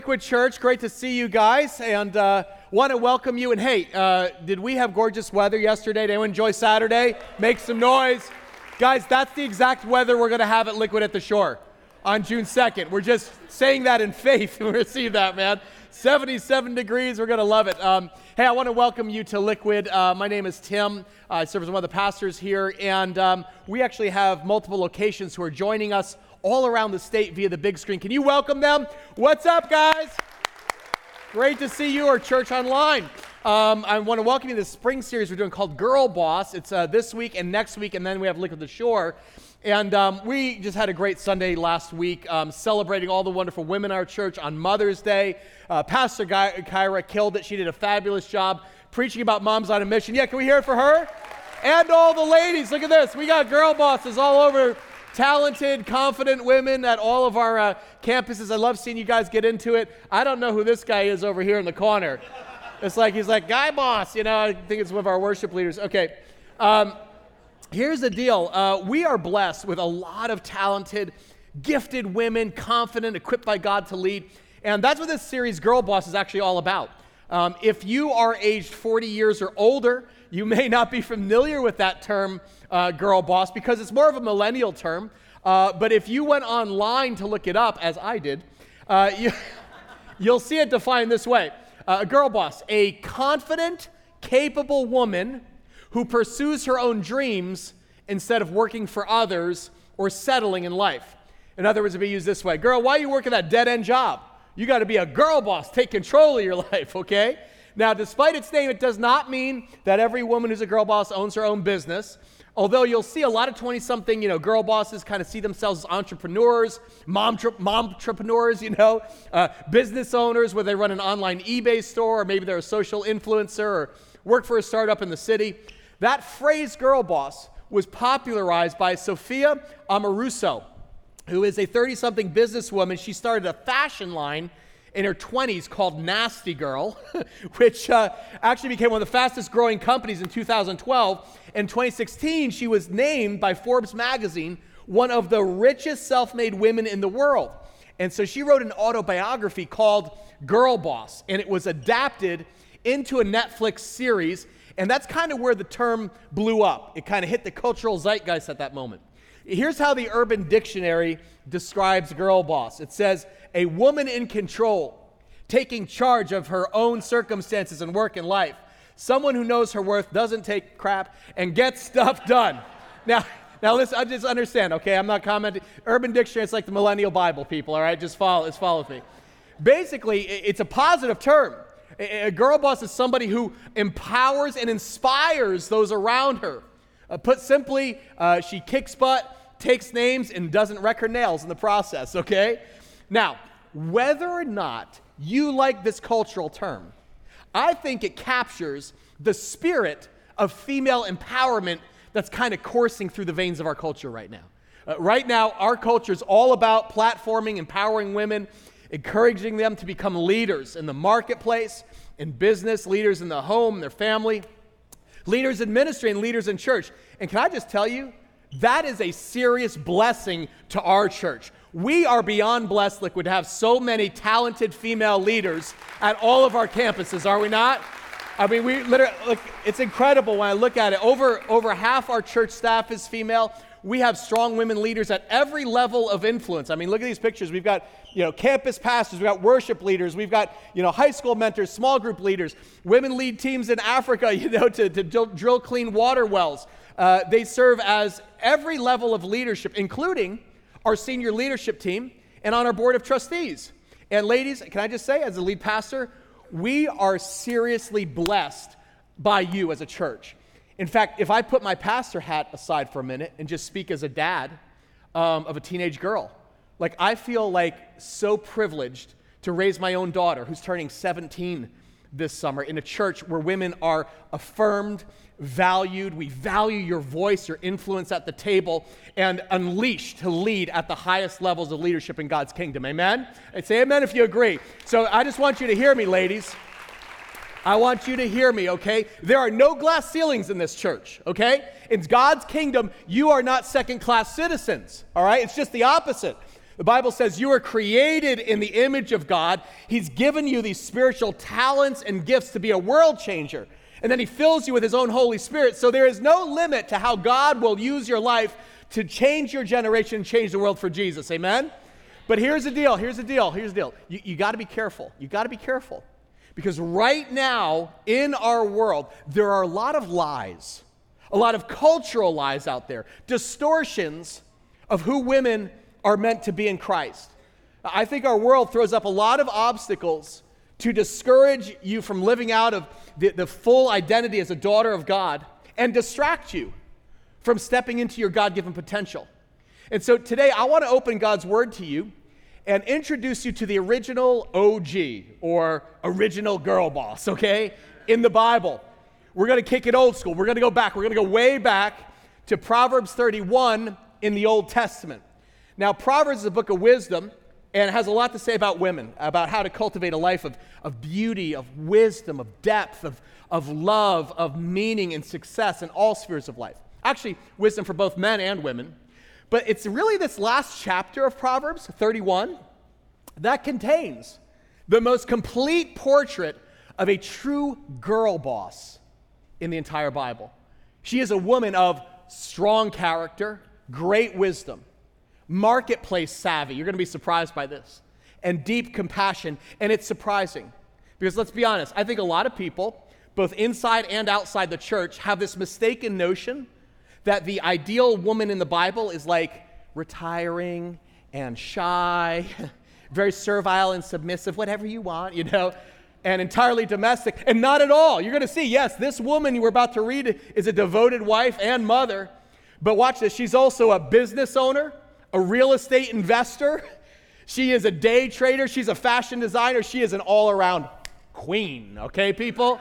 Liquid Church. Great to see you guys, and uh, want to welcome you. And hey, uh, did we have gorgeous weather yesterday? Did anyone enjoy Saturday? Make some noise, guys. That's the exact weather we're going to have at Liquid at the Shore on June 2nd. We're just saying that in faith. we receive that, man. 77 degrees. We're going to love it. Um, hey, I want to welcome you to Liquid. Uh, my name is Tim. I serve as one of the pastors here, and um, we actually have multiple locations who are joining us all around the state via the big screen. Can you welcome them? What's up, guys? Great to see you, or Church Online. Um, I want to welcome you to the spring series we're doing called Girl Boss. It's uh, this week and next week, and then we have Liquid the Shore. And um, we just had a great Sunday last week um, celebrating all the wonderful women in our church on Mother's Day. Uh, Pastor Guy- Kyra killed it. She did a fabulous job preaching about moms on a mission. Yeah, can we hear it for her? And all the ladies. Look at this. We got girl bosses all over talented, confident women at all of our uh, campuses. I love seeing you guys get into it. I don't know who this guy is over here in the corner. It's like he's like guy boss, you know. I think it's one of our worship leaders. Okay, um, here's the deal. Uh, we are blessed with a lot of talented, gifted women, confident, equipped by God to lead, and that's what this series, Girl Boss, is actually all about. Um, if you are aged 40 years or older, you may not be familiar with that term uh, girl boss because it's more of a millennial term. Uh, but if you went online to look it up, as I did, uh, you, you'll see it defined this way uh, A girl boss, a confident, capable woman who pursues her own dreams instead of working for others or settling in life. In other words, it'd be used this way Girl, why are you working that dead end job? You got to be a girl boss, take control of your life, okay? Now, despite its name, it does not mean that every woman who's a girl boss owns her own business. Although you'll see a lot of 20 something, you know, girl bosses kind of see themselves as entrepreneurs, mom, entrepreneurs, you know, uh, business owners where they run an online eBay store or maybe they're a social influencer or work for a startup in the city. That phrase girl boss was popularized by Sophia Amoruso, who is a 30 something businesswoman. She started a fashion line in her 20s called Nasty Girl, which uh, actually became one of the fastest growing companies in 2012. In 2016, she was named by Forbes magazine one of the richest self made women in the world. And so she wrote an autobiography called Girl Boss, and it was adapted into a Netflix series. And that's kind of where the term blew up. It kind of hit the cultural zeitgeist at that moment. Here's how the Urban Dictionary describes girl boss it says, a woman in control, taking charge of her own circumstances and work and life. Someone who knows her worth, doesn't take crap, and gets stuff done. Now, now listen, I just understand, okay? I'm not commenting. Urban Dictionary, it's like the millennial Bible, people, all right? Just follow, just follow me. Basically, it's a positive term. A girl boss is somebody who empowers and inspires those around her. Uh, put simply, uh, she kicks butt, takes names, and doesn't wreck her nails in the process, okay? Now, whether or not you like this cultural term, I think it captures the spirit of female empowerment that's kind of coursing through the veins of our culture right now. Uh, right now, our culture is all about platforming, empowering women, encouraging them to become leaders in the marketplace, in business, leaders in the home, their family, leaders in ministry, and leaders in church. And can I just tell you, that is a serious blessing to our church. We are beyond blessed, Liquid, to have so many talented female leaders at all of our campuses, are we not? I mean, we literally, look, it's incredible when I look at it. Over, over half our church staff is female. We have strong women leaders at every level of influence. I mean, look at these pictures. We've got, you know, campus pastors, we've got worship leaders, we've got, you know, high school mentors, small group leaders. Women lead teams in Africa, you know, to, to drill clean water wells. Uh, they serve as every level of leadership, including our senior leadership team, and on our board of trustees. And ladies, can I just say, as a lead pastor, we are seriously blessed by you as a church. In fact, if I put my pastor hat aside for a minute and just speak as a dad um, of a teenage girl, like I feel like so privileged to raise my own daughter who's turning 17 this summer in a church where women are affirmed valued. We value your voice, your influence at the table, and unleashed to lead at the highest levels of leadership in God's kingdom. Amen? And say amen if you agree. So I just want you to hear me, ladies. I want you to hear me, okay? There are no glass ceilings in this church, okay? In God's kingdom, you are not second class citizens, all right? It's just the opposite. The Bible says you are created in the image of God. He's given you these spiritual talents and gifts to be a world changer. And then He fills you with His own Holy Spirit. So there is no limit to how God will use your life to change your generation, and change the world for Jesus. Amen? But here's the deal. Here's the deal. Here's the deal. You, you got to be careful. You got to be careful. Because right now in our world, there are a lot of lies, a lot of cultural lies out there, distortions of who women are meant to be in Christ. I think our world throws up a lot of obstacles to discourage you from living out of the, the full identity as a daughter of God and distract you from stepping into your God given potential. And so today I want to open God's word to you and introduce you to the original OG or original girl boss, okay, in the Bible. We're going to kick it old school. We're going to go back. We're going to go way back to Proverbs 31 in the Old Testament. Now, Proverbs is a book of wisdom and has a lot to say about women, about how to cultivate a life of, of beauty, of wisdom, of depth, of, of love, of meaning and success in all spheres of life. Actually, wisdom for both men and women. But it's really this last chapter of Proverbs, 31, that contains the most complete portrait of a true girl boss in the entire Bible. She is a woman of strong character, great wisdom marketplace savvy. You're going to be surprised by this. And deep compassion. And it's surprising. Because let's be honest, I think a lot of people, both inside and outside the church, have this mistaken notion that the ideal woman in the Bible is like retiring and shy, very servile and submissive, whatever you want, you know, and entirely domestic. And not at all. You're going to see, yes, this woman you were about to read is a devoted wife and mother. But watch this, she's also a business owner a real estate investor. She is a day trader. She's a fashion designer. She is an all around queen, okay, people?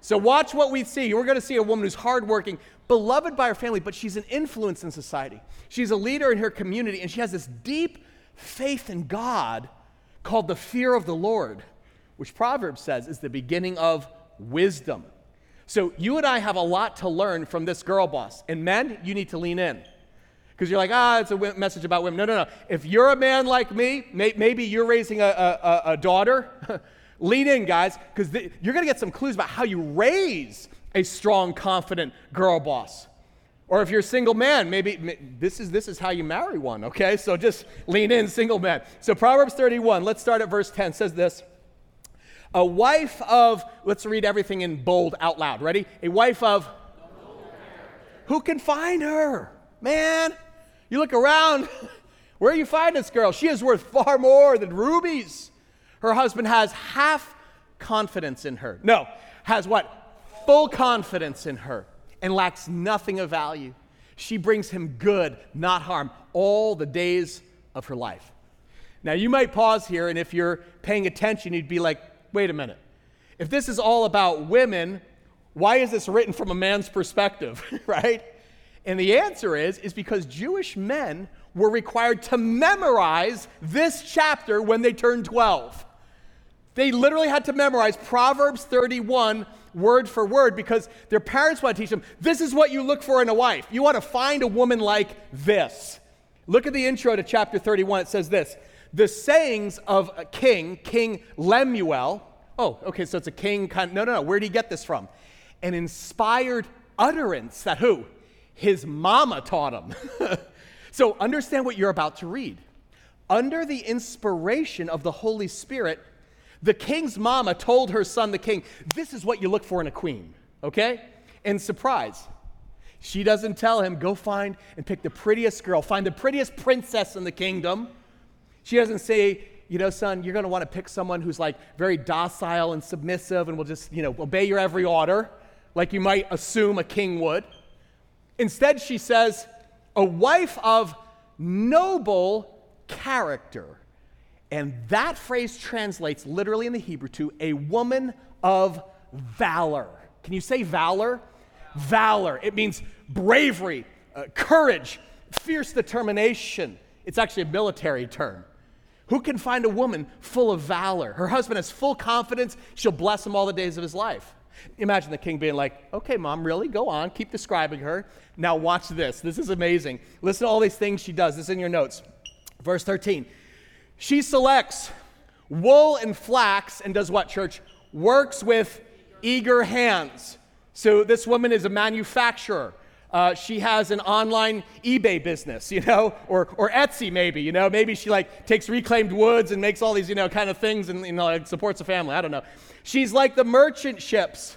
So, watch what we see. We're going to see a woman who's hardworking, beloved by her family, but she's an influence in society. She's a leader in her community, and she has this deep faith in God called the fear of the Lord, which Proverbs says is the beginning of wisdom. So, you and I have a lot to learn from this girl boss. And men, you need to lean in because you're like, ah, it's a message about women. No, no, no. If you're a man like me, may- maybe you're raising a, a, a daughter, lean in, guys, because th- you're going to get some clues about how you raise a strong, confident girl boss. Or if you're a single man, maybe this is, this is how you marry one, okay? So just lean in, single man. So Proverbs 31, let's start at verse 10, says this. A wife of, let's read everything in bold out loud. Ready? A wife of, who can find her? Man, you look around, where you find this girl? She is worth far more than rubies. Her husband has half confidence in her. No, has what? Full confidence in her and lacks nothing of value. She brings him good, not harm, all the days of her life. Now, you might pause here, and if you're paying attention, you'd be like, wait a minute. If this is all about women, why is this written from a man's perspective, right? And the answer is is because Jewish men were required to memorize this chapter when they turned 12. They literally had to memorize Proverbs 31 word for word because their parents want to teach them this is what you look for in a wife. You want to find a woman like this. Look at the intro to chapter 31. It says this The sayings of a king, King Lemuel. Oh, okay, so it's a king. No, no, no. Where did he get this from? An inspired utterance that who? His mama taught him. so understand what you're about to read. Under the inspiration of the Holy Spirit, the king's mama told her son, the king, This is what you look for in a queen, okay? And surprise, she doesn't tell him, Go find and pick the prettiest girl, find the prettiest princess in the kingdom. She doesn't say, you know, son, you're going to want to pick someone who's like very docile and submissive and will just, you know, obey your every order, like you might assume a king would. Instead, she says, a wife of noble character. And that phrase translates literally in the Hebrew to a woman of valor. Can you say valor? Valor. It means bravery, uh, courage, fierce determination. It's actually a military term. Who can find a woman full of valor? Her husband has full confidence, she'll bless him all the days of his life. Imagine the king being like, okay, mom, really? Go on, keep describing her. Now watch this. This is amazing. Listen to all these things she does. This is in your notes. Verse 13. She selects wool and flax and does what, church? Works with eager hands. So this woman is a manufacturer. Uh, she has an online eBay business, you know, or, or Etsy maybe, you know, maybe she like takes reclaimed woods and makes all these, you know, kind of things and, you know, like supports a family. I don't know. She's like the merchant ships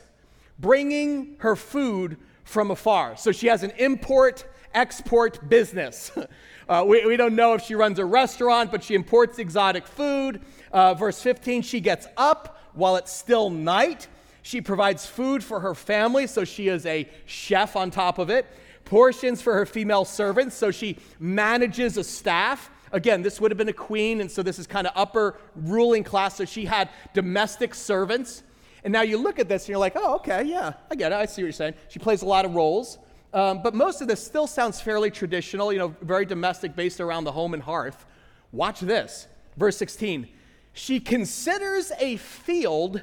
bringing her food from afar. So she has an import export business. Uh, we, we don't know if she runs a restaurant, but she imports exotic food. Uh, verse 15, she gets up while it's still night. She provides food for her family, so she is a chef on top of it. Portions for her female servants, so she manages a staff. Again, this would have been a queen, and so this is kind of upper ruling class. So she had domestic servants. And now you look at this and you're like, oh, okay, yeah, I get it. I see what you're saying. She plays a lot of roles. Um, but most of this still sounds fairly traditional, you know, very domestic, based around the home and hearth. Watch this. Verse 16. She considers a field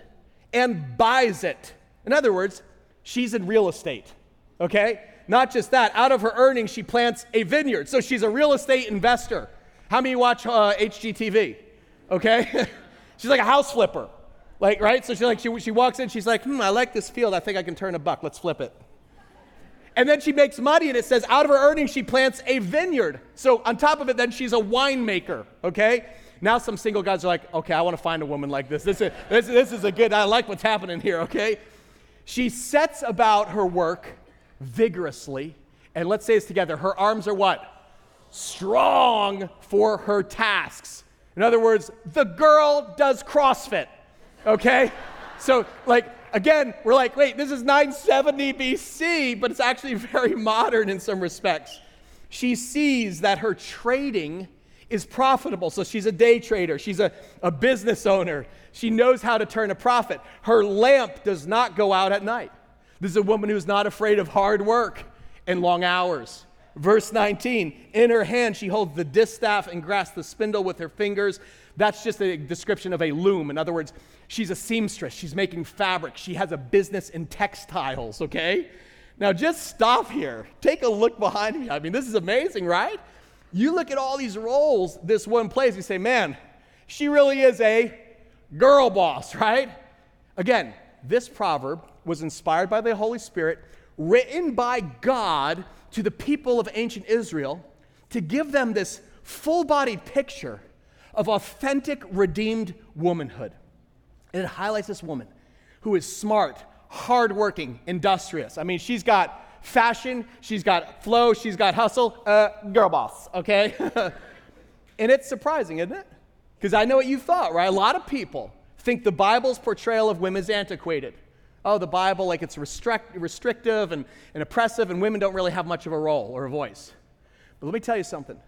and buys it. In other words, she's in real estate, okay? Not just that, out of her earnings, she plants a vineyard. So she's a real estate investor. How many watch uh, HGTV? Okay? she's like a house flipper. Like, right? So she like she, she walks in, she's like, hmm, I like this field. I think I can turn a buck. Let's flip it. And then she makes money, and it says out of her earnings, she plants a vineyard. So on top of it, then she's a winemaker, okay? Now some single guys are like, okay, I want to find a woman like this. This is, this, this is a good, I like what's happening here, okay? She sets about her work vigorously, and let's say this together her arms are what? Strong for her tasks. In other words, the girl does CrossFit, okay? So, like, again, we're like, wait, this is 970 BC, but it's actually very modern in some respects. She sees that her trading is profitable. So she's a day trader, she's a, a business owner. She knows how to turn a profit. Her lamp does not go out at night. This is a woman who's not afraid of hard work and long hours. Verse 19, in her hand she holds the distaff and grasps the spindle with her fingers. That's just a description of a loom. In other words, she's a seamstress. She's making fabric. She has a business in textiles, okay? Now just stop here. Take a look behind me. I mean, this is amazing, right? You look at all these roles this one plays, you say, man, she really is a girl boss, right? Again, this proverb was inspired by the Holy Spirit, written by God to the people of ancient Israel to give them this full bodied picture of authentic, redeemed womanhood. And it highlights this woman who is smart, hardworking, industrious. I mean, she's got fashion, she's got flow, she's got hustle. Uh, girl boss, okay? and it's surprising, isn't it? Because I know what you thought, right? A lot of people think the Bible's portrayal of women is antiquated. Oh, the Bible, like it's restrict, restrictive and, and oppressive, and women don't really have much of a role or a voice. But let me tell you something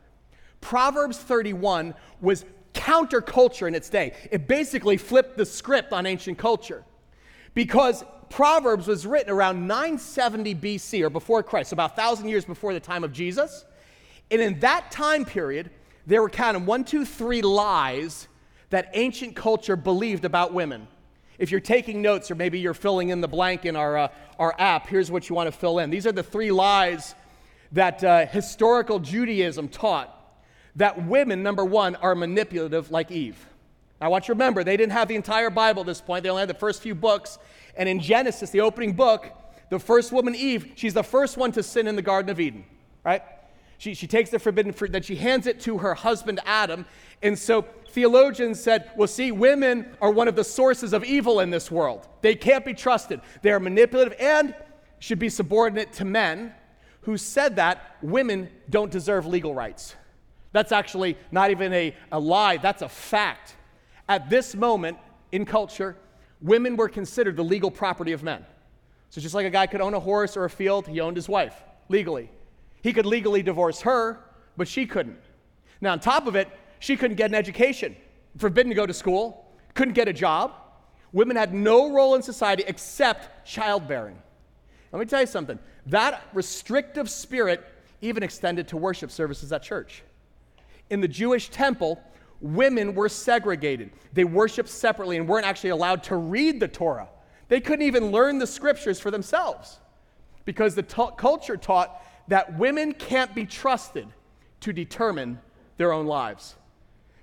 Proverbs 31 was counterculture in its day. It basically flipped the script on ancient culture because Proverbs was written around 970 BC or before Christ, so about 1,000 years before the time of Jesus. And in that time period, there were of one, two, three lies that ancient culture believed about women. If you're taking notes or maybe you're filling in the blank in our, uh, our app, here's what you want to fill in. These are the three lies that uh, historical Judaism taught that women, number one, are manipulative like Eve. I want you to remember, they didn't have the entire Bible at this point, they only had the first few books. And in Genesis, the opening book, the first woman, Eve, she's the first one to sin in the Garden of Eden, right? She, she takes the forbidden fruit, then she hands it to her husband Adam. And so theologians said, well, see, women are one of the sources of evil in this world. They can't be trusted. They are manipulative and should be subordinate to men who said that women don't deserve legal rights. That's actually not even a, a lie, that's a fact. At this moment in culture, women were considered the legal property of men. So just like a guy could own a horse or a field, he owned his wife legally. He could legally divorce her, but she couldn't. Now, on top of it, she couldn't get an education, forbidden to go to school, couldn't get a job. Women had no role in society except childbearing. Let me tell you something that restrictive spirit even extended to worship services at church in the Jewish temple, women were segregated. They worshiped separately and weren't actually allowed to read the Torah. They couldn't even learn the scriptures for themselves because the culture taught that women can't be trusted to determine their own lives.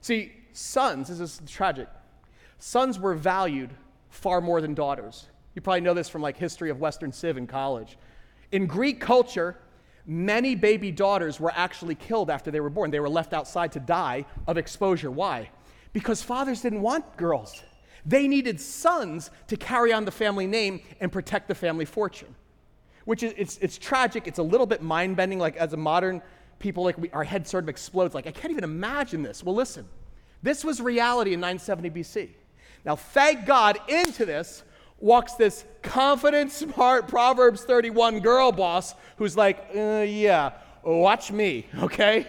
See, sons, this is tragic, sons were valued far more than daughters. You probably know this from like history of Western Civ in college. In Greek culture, many baby daughters were actually killed after they were born. They were left outside to die of exposure. Why? Because fathers didn't want girls. They needed sons to carry on the family name and protect the family fortune. Which is it's, it's tragic. It's a little bit mind bending. Like as a modern people, like we, our head sort of explodes. Like I can't even imagine this. Well, listen, this was reality in 970 BC. Now, thank God, into this walks this confident, smart Proverbs 31 girl boss who's like, uh, yeah, watch me, okay?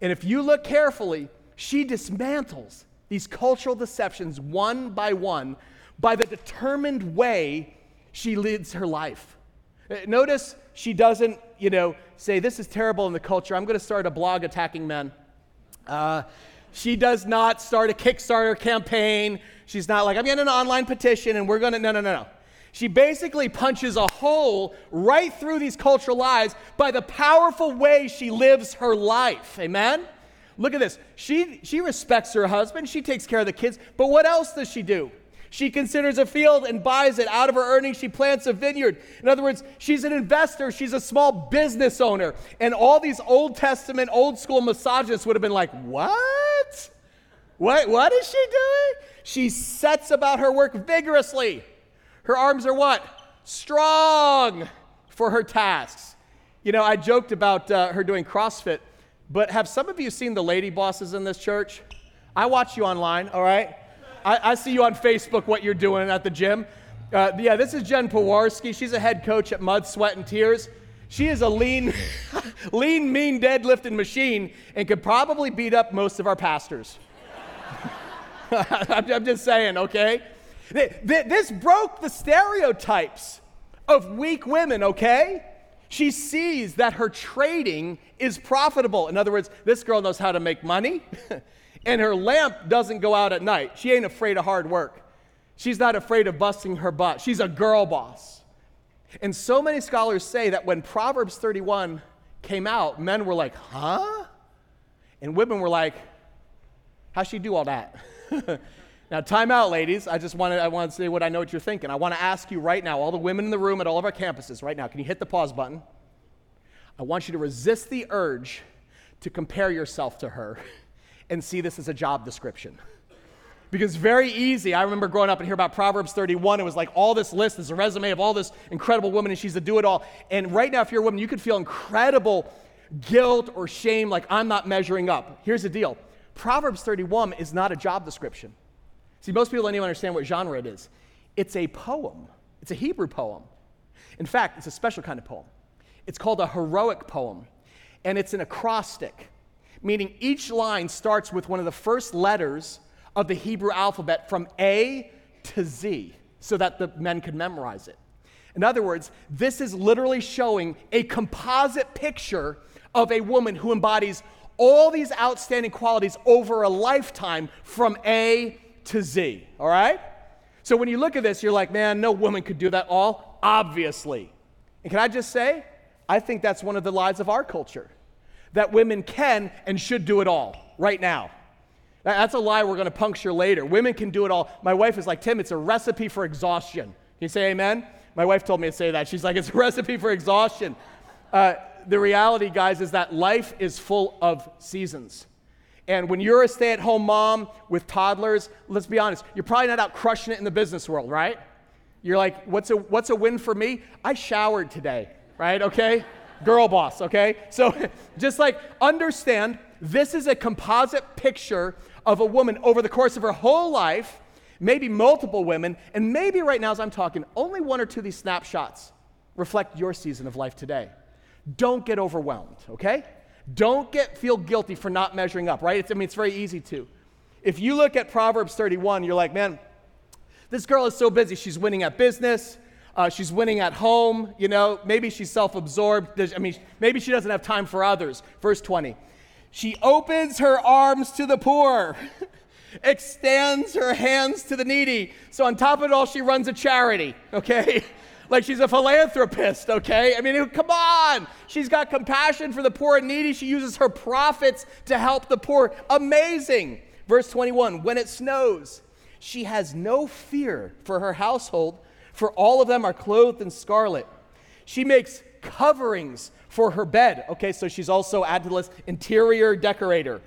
And if you look carefully, she dismantles these cultural deceptions one by one by the determined way she leads her life. Uh, notice she doesn't, you know, say, This is terrible in the culture. I'm going to start a blog attacking men. Uh, she does not start a Kickstarter campaign. She's not like, I'm getting an online petition and we're going to, no, no, no, no. She basically punches a hole right through these cultural lies by the powerful way she lives her life. Amen? Look at this. She, she respects her husband, she takes care of the kids, but what else does she do? She considers a field and buys it. Out of her earnings, she plants a vineyard. In other words, she's an investor, she's a small business owner. And all these Old Testament, old school misogynists would have been like, What? What, what is she doing? She sets about her work vigorously. Her arms are what? Strong for her tasks. You know, I joked about uh, her doing CrossFit but have some of you seen the lady bosses in this church? I watch you online, all right? I, I see you on Facebook, what you're doing at the gym. Uh, yeah, this is Jen Pawarski. She's a head coach at Mud, Sweat, and Tears. She is a lean, lean, mean deadlifting machine and could probably beat up most of our pastors. I'm just saying, okay? This broke the stereotypes of weak women, okay? She sees that her trading is profitable. In other words, this girl knows how to make money, and her lamp doesn't go out at night. She ain't afraid of hard work. She's not afraid of busting her butt. She's a girl boss. And so many scholars say that when Proverbs 31 came out, men were like, huh? And women were like, how'd she do all that? now, time out, ladies. I just want to, I want to say what I know what you're thinking. I want to ask you right now, all the women in the room at all of our campuses right now, can you hit the pause button? I want you to resist the urge to compare yourself to her and see this as a job description. Because very easy, I remember growing up and hear about Proverbs 31. It was like all this list is a resume of all this incredible woman, and she's a do it all. And right now, if you're a woman, you could feel incredible guilt or shame, like I'm not measuring up. Here's the deal Proverbs 31 is not a job description. See, most people don't even understand what genre it is. It's a poem, it's a Hebrew poem. In fact, it's a special kind of poem. It's called a heroic poem, and it's an acrostic, meaning each line starts with one of the first letters of the Hebrew alphabet from A to Z so that the men could memorize it. In other words, this is literally showing a composite picture of a woman who embodies all these outstanding qualities over a lifetime from A to Z, all right? So when you look at this, you're like, man, no woman could do that all, obviously. And can I just say, I think that's one of the lies of our culture that women can and should do it all right now. That's a lie we're going to puncture later. Women can do it all. My wife is like, Tim, it's a recipe for exhaustion. Can you say amen? My wife told me to say that. She's like, it's a recipe for exhaustion. Uh, the reality, guys, is that life is full of seasons. And when you're a stay at home mom with toddlers, let's be honest, you're probably not out crushing it in the business world, right? You're like, what's a, what's a win for me? I showered today right? Okay? Girl boss, okay? So just like understand this is a composite picture of a woman over the course of her whole life, maybe multiple women, and maybe right now as I'm talking, only one or two of these snapshots reflect your season of life today. Don't get overwhelmed, okay? Don't get feel guilty for not measuring up, right? It's, I mean, it's very easy to. If you look at Proverbs 31, you're like, man, this girl is so busy. She's winning at business. Uh, she's winning at home, you know. Maybe she's self absorbed. I mean, maybe she doesn't have time for others. Verse 20. She opens her arms to the poor. extends her hands to the needy. So, on top of it all, she runs a charity, okay? like she's a philanthropist, okay? I mean, come on. She's got compassion for the poor and needy. She uses her profits to help the poor. Amazing. Verse 21 When it snows, she has no fear for her household, for all of them are clothed in scarlet. She makes coverings for her bed. Okay, so she's also, add to the list, interior decorator.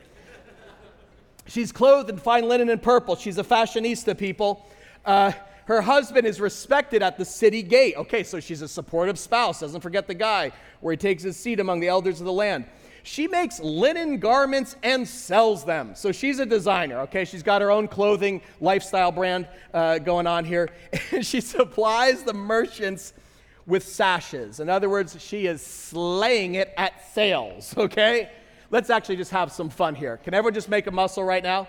She's clothed in fine linen and purple. She's a fashionista, people. Uh, her husband is respected at the city gate. Okay, so she's a supportive spouse. Doesn't forget the guy where he takes his seat among the elders of the land. She makes linen garments and sells them. So she's a designer, okay? She's got her own clothing lifestyle brand uh, going on here. And she supplies the merchants with sashes. In other words, she is slaying it at sales, okay? Let's actually just have some fun here. Can everyone just make a muscle right now?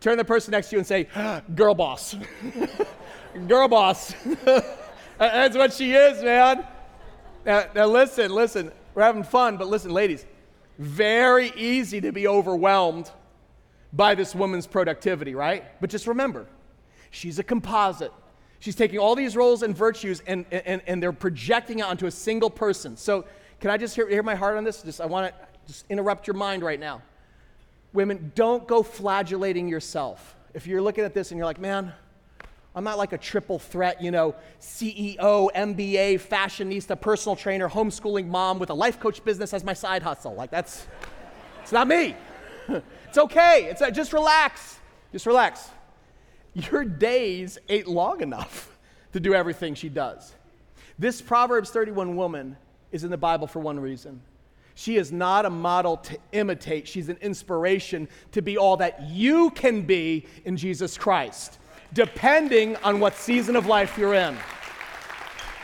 Turn the person next to you and say, Girl boss. Girl boss. That's what she is, man. Now, now, listen, listen. We're having fun, but listen, ladies, very easy to be overwhelmed by this woman's productivity, right? But just remember, she's a composite. She's taking all these roles and virtues and, and, and they're projecting it onto a single person. So, can I just hear, hear my heart on this? Just, I want to just interrupt your mind right now. Women, don't go flagellating yourself. If you're looking at this and you're like, man, I'm not like a triple threat, you know, CEO, MBA, fashionista, personal trainer, homeschooling mom with a life coach business as my side hustle. Like, that's, it's not me. it's okay. It's, uh, just relax. Just relax your days ain't long enough to do everything she does. This Proverbs 31 woman is in the Bible for one reason. She is not a model to imitate, she's an inspiration to be all that you can be in Jesus Christ, depending on what season of life you're in.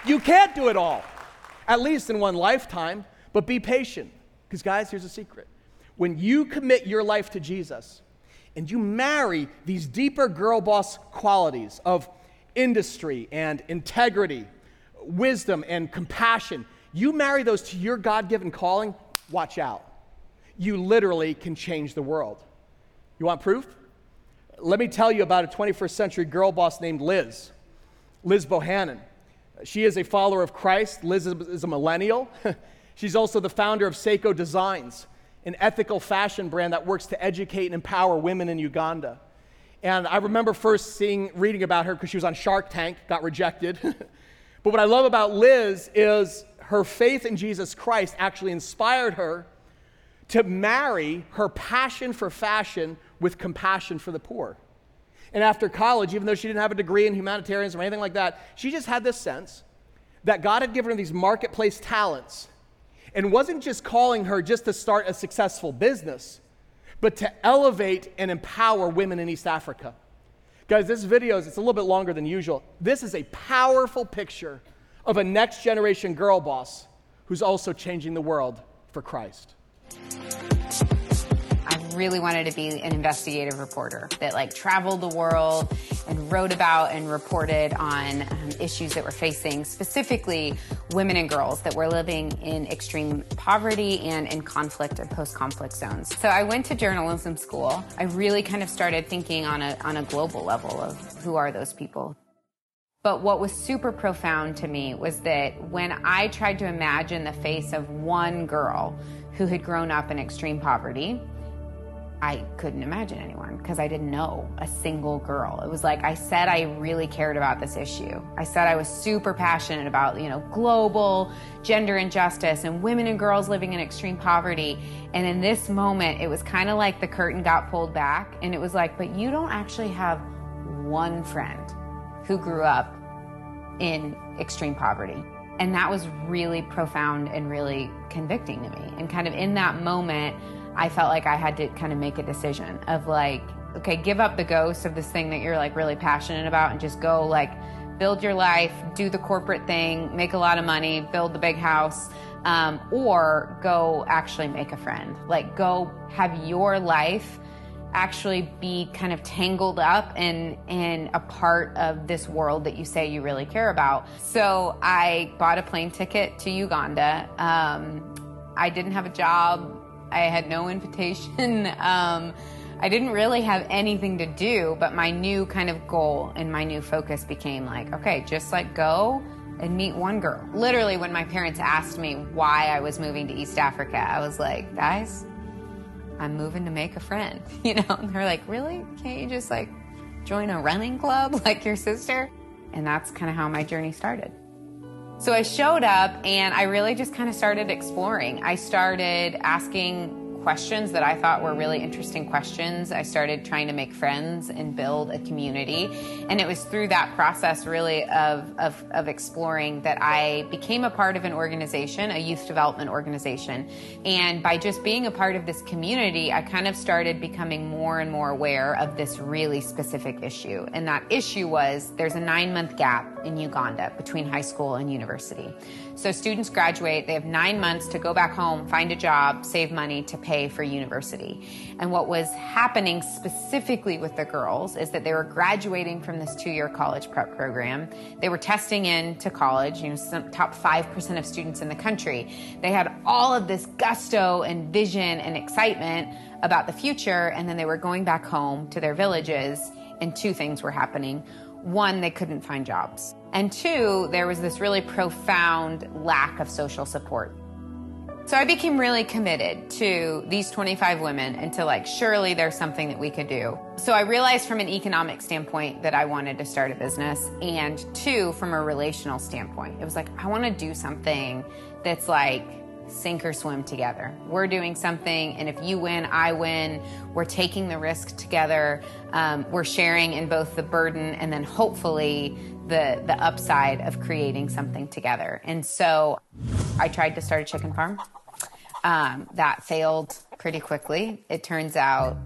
You can't do it all, at least in one lifetime, but be patient. Because, guys, here's a secret. When you commit your life to Jesus, and you marry these deeper girl boss qualities of industry and integrity, wisdom and compassion, you marry those to your God given calling, watch out. You literally can change the world. You want proof? Let me tell you about a 21st century girl boss named Liz, Liz Bohannon. She is a follower of Christ. Liz is a millennial. She's also the founder of Sseko Designs an ethical fashion brand that works to educate and empower women in Uganda. And I remember first seeing, reading about her because she was on Shark Tank, got rejected. but what I love about Liz is her faith in Jesus Christ actually inspired her to marry her passion for fashion with compassion for the poor. And after college, even though she didn't have a degree in humanitarians or anything like that, she just had this sense that God had given her these marketplace talents and wasn't just calling her just to start a successful business, but to elevate and empower women in East Africa. Guys, this video is it's a little bit longer than usual. This is a powerful picture of a next generation girl boss who's also changing the world for Christ really wanted to be an investigative reporter that like traveled the world and wrote about and reported on um, issues that were facing specifically women and girls that were living in extreme poverty and in conflict and post-conflict zones. So I went to journalism school. I really kind of started thinking on a, on a global level of who are those people. But what was super profound to me was that when I tried to imagine the face of one girl who had grown up in extreme poverty, I couldn't imagine anyone because I didn't know a single girl. It was like I said I really cared about this issue. I said I was super passionate about, you know, global gender injustice and women and girls living in extreme poverty. And in this moment, it was kind of like the curtain got pulled back and it was like, but you don't actually have one friend who grew up in extreme poverty. And that was really profound and really convicting to me. And kind of in that moment, I felt like I had to kind of make a decision of like, okay, give up the ghost of this thing that you're like really passionate about and just go like build your life, do the corporate thing, make a lot of money, build the big house, um, or go actually make a friend. Like go have your life actually be kind of tangled up in in a part of this world that you say you really care about. So I bought a plane ticket to Uganda. Um, I didn't have a job I had no invitation. Um, I didn't really have anything to do, but my new kind of goal and my new focus became like, okay, just like go and meet one girl. Literally, when my parents asked me why I was moving to East Africa, I was like, guys, I'm moving to make a friend. You know, they're like, really? Can't you just like join a running club like your sister? And that's kind of how my journey started. So I showed up and I really just kind of started exploring. I started asking questions that I thought were really interesting questions. I started trying to make friends and build a community. And it was through that process, really, of, of, of exploring that I became a part of an organization, a youth development organization. And by just being a part of this community, I kind of started becoming more and more aware of this really specific issue. And that issue was there's a nine month gap in Uganda between high school and university. So students graduate, they have nine months to go back home, find a job, save money to pay for university. And what was happening specifically with the girls is that they were graduating from this two year college prep program. They were testing in to college, you know, some top 5% of students in the country. They had all of this gusto and vision and excitement about the future, and then they were going back home to their villages, and two things were happening one, they couldn't find jobs. And two, there was this really profound lack of social support. So I became really committed to these 25 women and to like, surely there's something that we could do. So I realized from an economic standpoint that I wanted to start a business. And two, from a relational standpoint, it was like, I want to do something that's like, sink or swim together. We're doing something, and if you win, I win. We're taking the risk together. Um, we're sharing in both the burden and then hopefully the the upside of creating something together. And so, I tried to start a chicken farm. Um, that failed pretty quickly. It turns out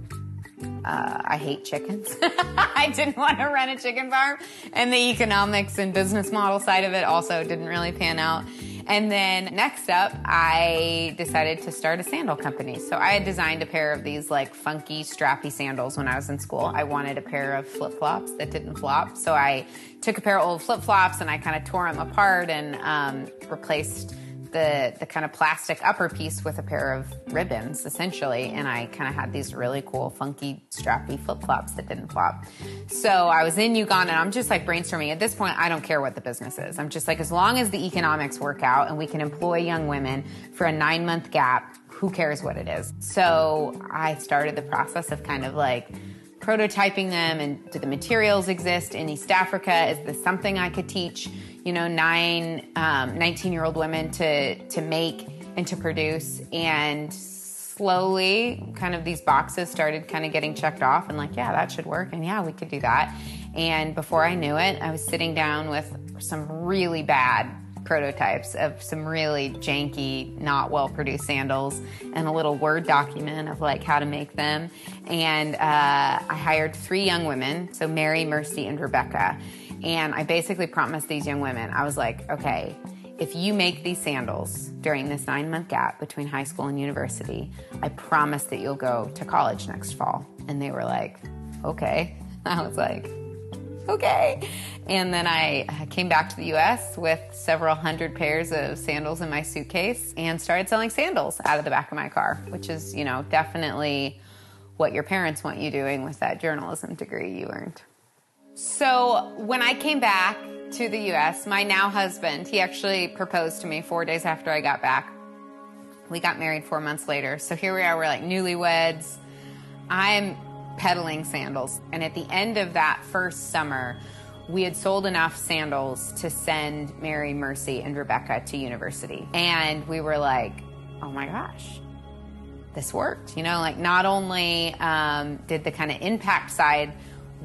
uh, I hate chickens. I didn't want to run a chicken farm. And the economics and business model side of it also didn't really pan out. And then next up, I decided to start a sandal company. So I had designed a pair of these like funky, strappy sandals when I was in school. I wanted a pair of flip flops that didn't flop. So I took a pair of old flip flops and I kind of tore them apart and um, replaced the the kind of plastic upper piece with a pair of ribbons essentially and i kind of had these really cool funky strappy flip-flops that didn't flop. So i was in uganda and i'm just like brainstorming. At this point i don't care what the business is. I'm just like as long as the economics work out and we can employ young women for a nine month gap who cares what it is? So i started the process of kind of like prototyping them and do the materials exist in east africa? Is this something i could teach you know, nine, um, 19 year old women to, to make and to produce. And slowly, kind of these boxes started kind of getting checked off and like, yeah, that should work. And yeah, we could do that. And before I knew it, I was sitting down with some really bad prototypes of some really janky, not well produced sandals and a little Word document of like how to make them. And uh, I hired three young women, so Mary, Mercy, and Rebecca. And I basically promised these young women, I was like, okay, if you make these sandals during this nine month gap between high school and university, I promise that you'll go to college next fall. And they were like, okay. I was like, okay. And then I came back to the US with several hundred pairs of sandals in my suitcase and started selling sandals out of the back of my car, which is, you know, definitely what your parents want you doing with that journalism degree you earned. So when I came back to the US, my now husband, he actually proposed to me four days after I got back. We got married four months later. So here we are, we're like newlyweds. I'm peddling sandals. And at the end of that first summer, we had sold enough sandals to send Mary, Mercy, and Rebecca to university. And we were like, oh my gosh, this worked. You know, like not only um, did the kind of impact side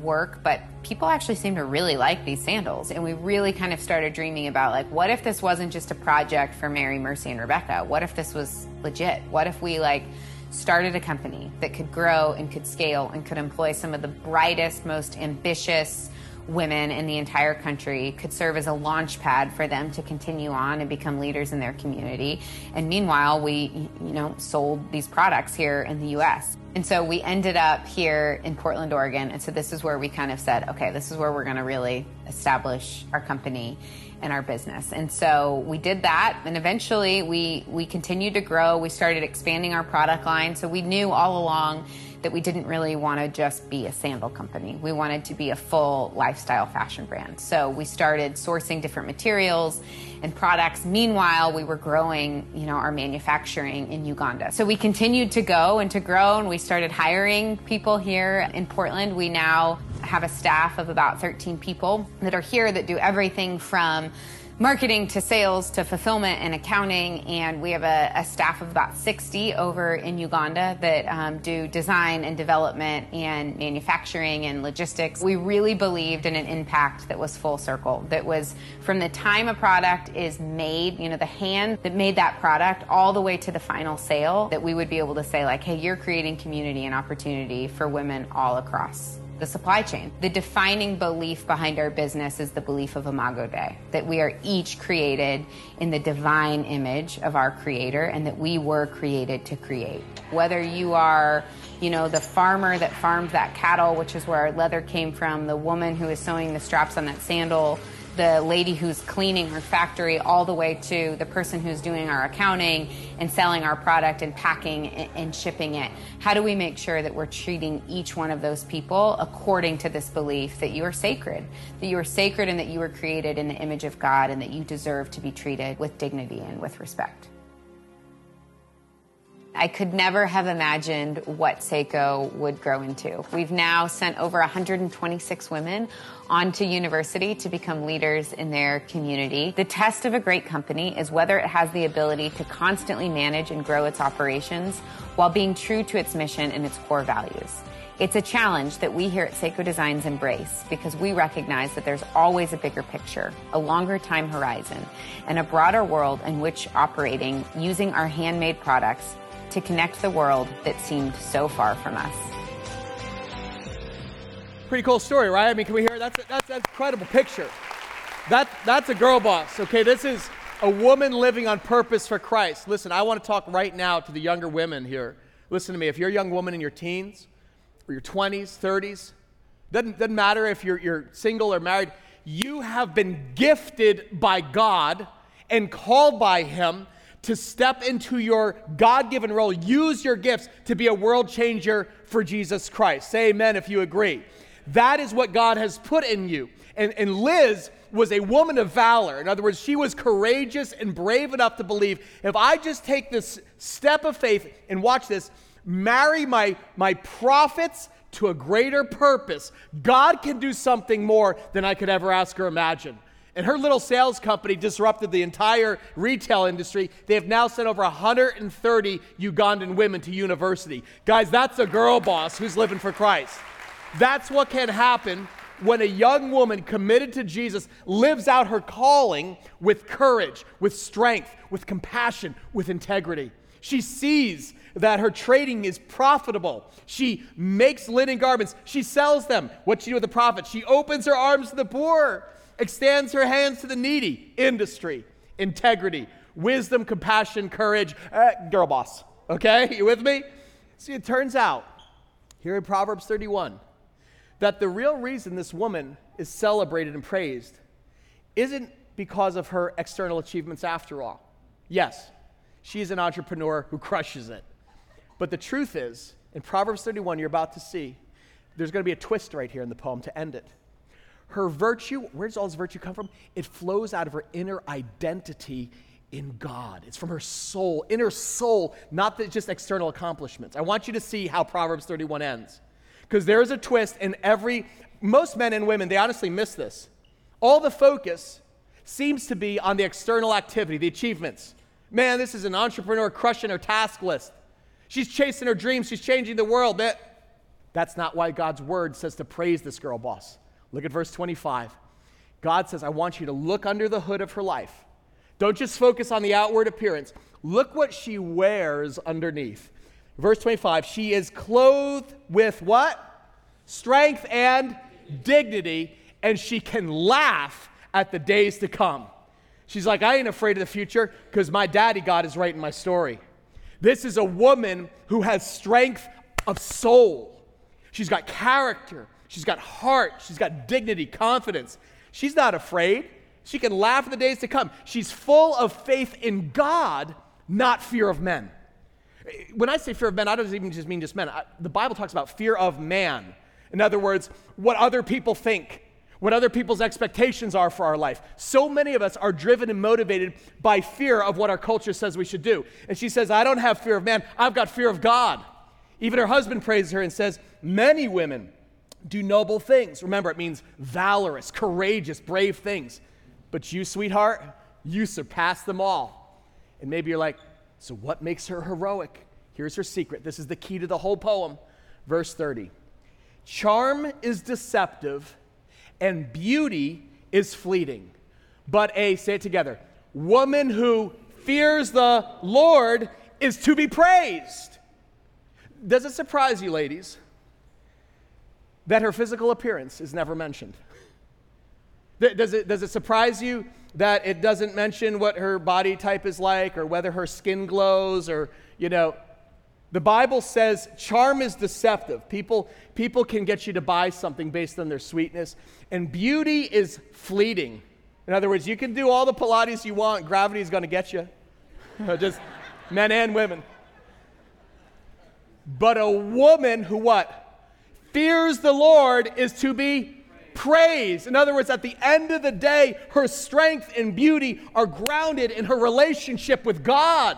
work, but people actually seem to really like these sandals. And we really kind of started dreaming about like, what if this wasn't just a project for Mary, Mercy, and Rebecca? What if this was legit? What if we like started a company that could grow and could scale and could employ some of the brightest, most ambitious, women in the entire country could serve as a launch pad for them to continue on and become leaders in their community. And meanwhile, we, you know, sold these products here in the US. And so we ended up here in Portland, Oregon. And so this is where we kind of said, okay, this is where we're going to really establish our company and our business. And so we did that. And eventually we, we continued to grow. We started expanding our product line. So we knew all along that we didn't really want to just be a sandal company. We wanted to be a full lifestyle fashion brand. So we started sourcing different materials and products. Meanwhile, we were growing, you know, our manufacturing in Uganda. So we continued to go and to grow and we started hiring people here in Portland. We now have a staff of about 13 people that are here that do everything from marketing to sales to fulfillment and accounting. And we have a, a staff of about 60 over in Uganda that um, do design and development and manufacturing and logistics. We really believed in an impact that was full circle, that was from the time a product is made, you know, the hand that made that product all the way to the final sale, that we would be able to say, like, hey, you're creating community and opportunity for women all across the supply chain. The defining belief behind our business is the belief of Imago Dei, that we are each created in the divine image of our creator and that we were created to create. Whether you are, you know, the farmer that farmed that cattle, which is where our leather came from, the woman who is sewing the straps on that sandal, the lady who's cleaning her factory all the way to the person who's doing our accounting and selling our product and packing and shipping it. How do we make sure that we're treating each one of those people according to this belief that you are sacred, that you are sacred and that you were created in the image of God and that you deserve to be treated with dignity and with respect? I could never have imagined what Sseko would grow into. We've now sent over 126 women onto university to become leaders in their community. The test of a great company is whether it has the ability to constantly manage and grow its operations while being true to its mission and its core values. It's a challenge that we here at Sseko Designs embrace because we recognize that there's always a bigger picture, a longer time horizon, and a broader world in which operating using our handmade products to connect the world that seemed so far from us. Pretty cool story, right? I mean, can we hear that's a, that's an incredible picture. That that's a girl boss. Okay, this is a woman living on purpose for Christ. Listen, I want to talk right now to the younger women here. Listen to me. If you're a young woman in your teens or your 20s, 30s, doesn't, doesn't matter if you're, you're single or married, you have been gifted by God and called by Him to step into your God given role. Use your gifts to be a world changer for Jesus Christ. Say amen if you agree. That is what God has put in you. And, and Liz was a woman of valor. In other words, she was courageous and brave enough to believe if I just take this step of faith and watch this, marry my, my profits to a greater purpose, God can do something more than I could ever ask or imagine. And her little sales company disrupted the entire retail industry. They have now sent over 130 Ugandan women to university. Guys, that's a girl boss who's living for Christ. That's what can happen when a young woman committed to Jesus lives out her calling with courage, with strength, with compassion, with integrity. She sees that her trading is profitable. She makes linen garments. She sells them. What she do with the profit? She opens her arms to the poor extends her hands to the needy. Industry, integrity, wisdom, compassion, courage. Uh, girl boss. Okay? You with me? See, it turns out here in Proverbs 31 that the real reason this woman is celebrated and praised isn't because of her external achievements after all. Yes, she's an entrepreneur who crushes it. But the truth is, in Proverbs 31, you're about to see, there's going to be a twist right here in the poem to end it. Her virtue, where does all this virtue come from? It flows out of her inner identity in God. It's from her soul, inner soul, not the, just external accomplishments. I want you to see how Proverbs 31 ends. Because there is a twist in every, most men and women, they honestly miss this. All the focus seems to be on the external activity, the achievements. Man, this is an entrepreneur crushing her task list. She's chasing her dreams, she's changing the world. That, that's not why God's word says to praise this girl boss. Look at verse 25. God says, I want you to look under the hood of her life. Don't just focus on the outward appearance. Look what she wears underneath. Verse 25, she is clothed with what? Strength and dignity, and she can laugh at the days to come. She's like, I ain't afraid of the future because my daddy God is writing my story. This is a woman who has strength of soul. She's got character. She's got heart. She's got dignity, confidence. She's not afraid. She can laugh at the days to come. She's full of faith in God, not fear of men. When I say fear of men, I don't even just mean just men. I, the Bible talks about fear of man. In other words, what other people think, what other people's expectations are for our life. So many of us are driven and motivated by fear of what our culture says we should do. And she says, I don't have fear of man, I've got fear of God. Even her husband praises her and says, Many women do noble things. Remember, it means valorous, courageous, brave things. But you, sweetheart, you surpass them all. And maybe you're like, so what makes her heroic? Here's her secret. This is the key to the whole poem. Verse 30 Charm is deceptive, and beauty is fleeting. But a, say it together, woman who fears the Lord is to be praised. Does it surprise you, ladies, that her physical appearance is never mentioned? Does it, does it surprise you that it doesn't mention what her body type is like or whether her skin glows or, you know, the Bible says charm is deceptive. People, people can get you to buy something based on their sweetness, and beauty is fleeting. In other words, you can do all the Pilates you want, gravity is going to get you. Just men and women. But a woman who what? Fears the Lord is to be praised. In other words, at the end of the day, her strength and beauty are grounded in her relationship with God.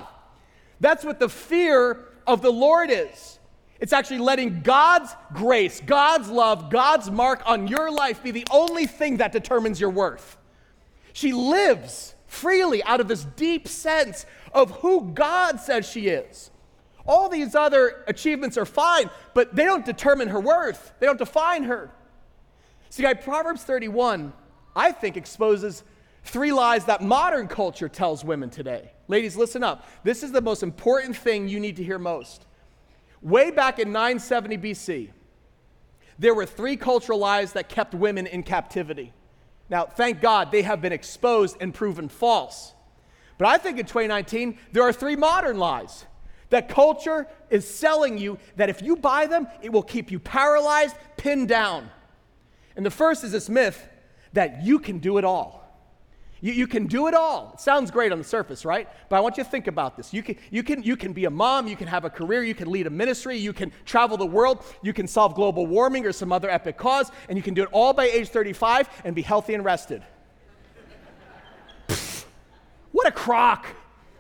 That's what the fear of the Lord is. It's actually letting God's grace, God's love, God's mark on your life be the only thing that determines your worth. She lives freely out of this deep sense of who God says she is. All these other achievements are fine, but they don't determine her worth, they don't define her. See, guy, Proverbs 31, I think, exposes three lies that modern culture tells women today. Ladies, listen up. This is the most important thing you need to hear most. Way back in 970 BC, there were three cultural lies that kept women in captivity. Now, thank God they have been exposed and proven false. But I think in 2019, there are three modern lies that culture is selling you that if you buy them, it will keep you paralyzed, pinned down. And the first is this myth that you can do it all. You, you can do it all. It sounds great on the surface, right? But I want you to think about this. You can, you, can, you can be a mom, you can have a career, you can lead a ministry, you can travel the world, you can solve global warming or some other epic cause, and you can do it all by age 35 and be healthy and rested. what a crock!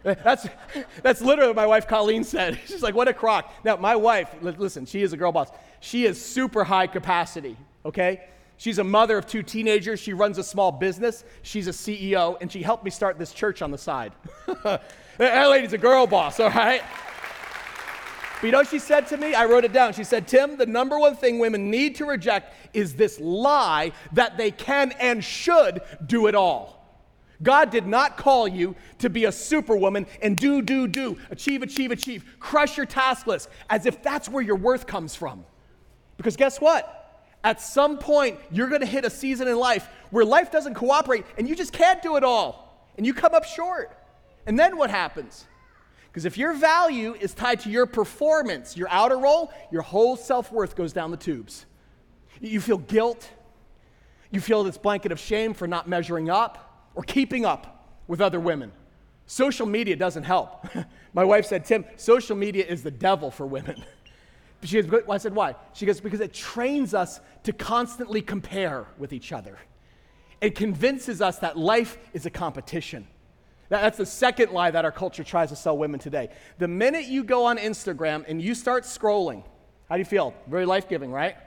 That's, that's literally what my wife Colleen said. She's like, what a crock. Now, my wife, listen, she is a girl boss. She is super high capacity, okay? She's a mother of two teenagers. She runs a small business. She's a CEO, and she helped me start this church on the side. that lady's a girl boss, all right? But you know she said to me? I wrote it down. She said, Tim, the number one thing women need to reject is this lie that they can and should do it all. God did not call you to be a superwoman and do, do, do, achieve, achieve, achieve, crush your task list as if that's where your worth comes from. Because guess what? At some point, you're going to hit a season in life where life doesn't cooperate and you just can't do it all and you come up short. And then what happens? Because if your value is tied to your performance, your outer role, your whole self worth goes down the tubes. You feel guilt. You feel this blanket of shame for not measuring up or keeping up with other women. Social media doesn't help. My wife said, Tim, social media is the devil for women. She goes, I said, why? She goes, because it trains us to constantly compare with each other. It convinces us that life is a competition. That's the second lie that our culture tries to sell women today. The minute you go on Instagram and you start scrolling, how do you feel? Very life giving, right?